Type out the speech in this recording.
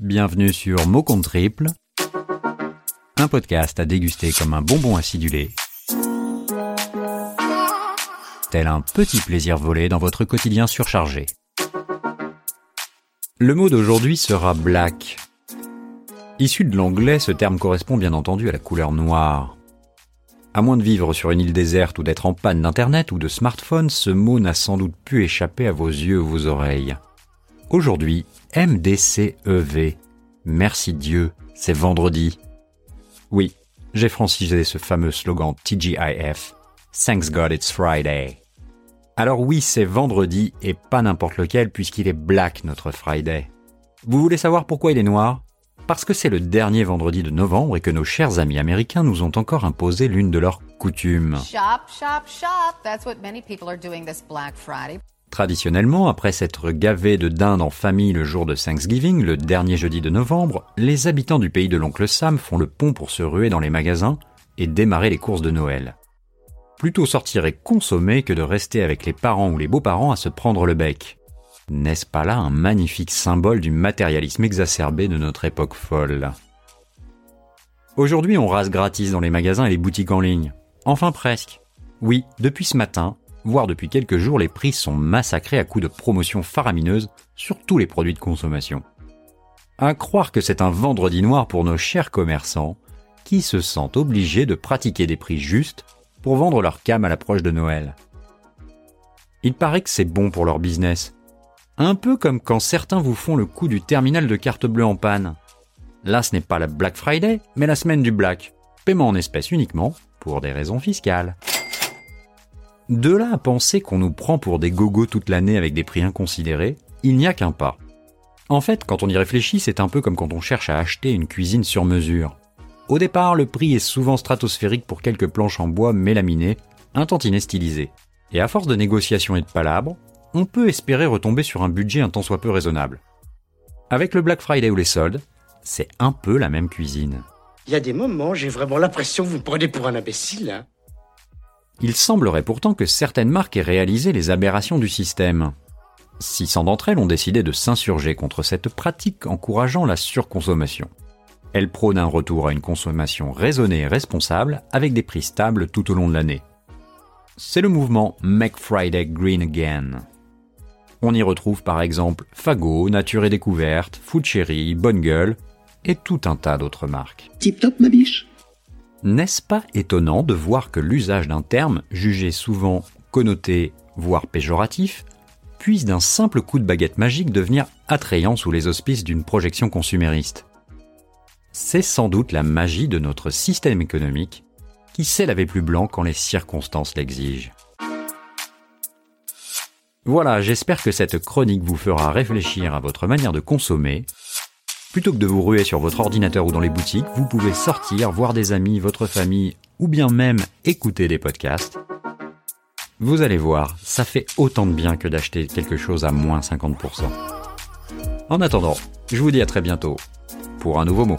bienvenue sur Mot contre Triple, un podcast à déguster comme un bonbon acidulé, tel un petit plaisir volé dans votre quotidien surchargé. Le mot d'aujourd'hui sera black. Issu de l'anglais, ce terme correspond bien entendu à la couleur noire. À moins de vivre sur une île déserte ou d'être en panne d'internet ou de smartphone, ce mot n'a sans doute pu échapper à vos yeux ou vos oreilles. Aujourd'hui, MDCEV. Merci Dieu, c'est vendredi. Oui, j'ai francisé ce fameux slogan TGIF. Thanks God it's Friday. Alors oui, c'est vendredi et pas n'importe lequel puisqu'il est black notre Friday. Vous voulez savoir pourquoi il est noir? Parce que c'est le dernier vendredi de novembre et que nos chers amis américains nous ont encore imposé l'une de leurs coutumes. Shop, shop, shop. That's what many people are doing this Black Friday. Traditionnellement, après s'être gavés de dinde en famille le jour de Thanksgiving, le dernier jeudi de novembre, les habitants du pays de l'oncle Sam font le pont pour se ruer dans les magasins et démarrer les courses de Noël. Plutôt sortir et consommer que de rester avec les parents ou les beaux-parents à se prendre le bec. N'est-ce pas là un magnifique symbole du matérialisme exacerbé de notre époque folle? Aujourd'hui, on rase gratis dans les magasins et les boutiques en ligne. Enfin presque. Oui, depuis ce matin, voire depuis quelques jours, les prix sont massacrés à coups de promotions faramineuses sur tous les produits de consommation. À croire que c'est un vendredi noir pour nos chers commerçants, qui se sentent obligés de pratiquer des prix justes pour vendre leur cam à l'approche de Noël. Il paraît que c'est bon pour leur business. Un peu comme quand certains vous font le coup du terminal de carte bleue en panne. Là, ce n'est pas la Black Friday, mais la semaine du Black. Paiement en espèces uniquement, pour des raisons fiscales. De là à penser qu'on nous prend pour des gogos toute l'année avec des prix inconsidérés, il n'y a qu'un pas. En fait, quand on y réfléchit, c'est un peu comme quand on cherche à acheter une cuisine sur mesure. Au départ, le prix est souvent stratosphérique pour quelques planches en bois mélaminées, un tantinet stylisé. Et à force de négociations et de palabres, on peut espérer retomber sur un budget un tant soit peu raisonnable. Avec le Black Friday ou les soldes, c'est un peu la même cuisine. Il y a des moments, j'ai vraiment l'impression que vous me prenez pour un imbécile. Hein. Il semblerait pourtant que certaines marques aient réalisé les aberrations du système. 600 d'entre elles ont décidé de s'insurger contre cette pratique encourageant la surconsommation. Elles prônent un retour à une consommation raisonnée et responsable avec des prix stables tout au long de l'année. C'est le mouvement Make Friday Green Again. On y retrouve par exemple Fago, Nature et Découverte, Food Cherry, Bonne Gueule et tout un tas d'autres marques. Tip top, ma biche. N'est-ce pas étonnant de voir que l'usage d'un terme, jugé souvent connoté, voire péjoratif, puisse d'un simple coup de baguette magique devenir attrayant sous les auspices d'une projection consumériste? C'est sans doute la magie de notre système économique qui sait laver plus blanc quand les circonstances l'exigent. Voilà, j'espère que cette chronique vous fera réfléchir à votre manière de consommer Plutôt que de vous ruer sur votre ordinateur ou dans les boutiques, vous pouvez sortir, voir des amis, votre famille, ou bien même écouter des podcasts. Vous allez voir, ça fait autant de bien que d'acheter quelque chose à moins 50%. En attendant, je vous dis à très bientôt pour un nouveau mot.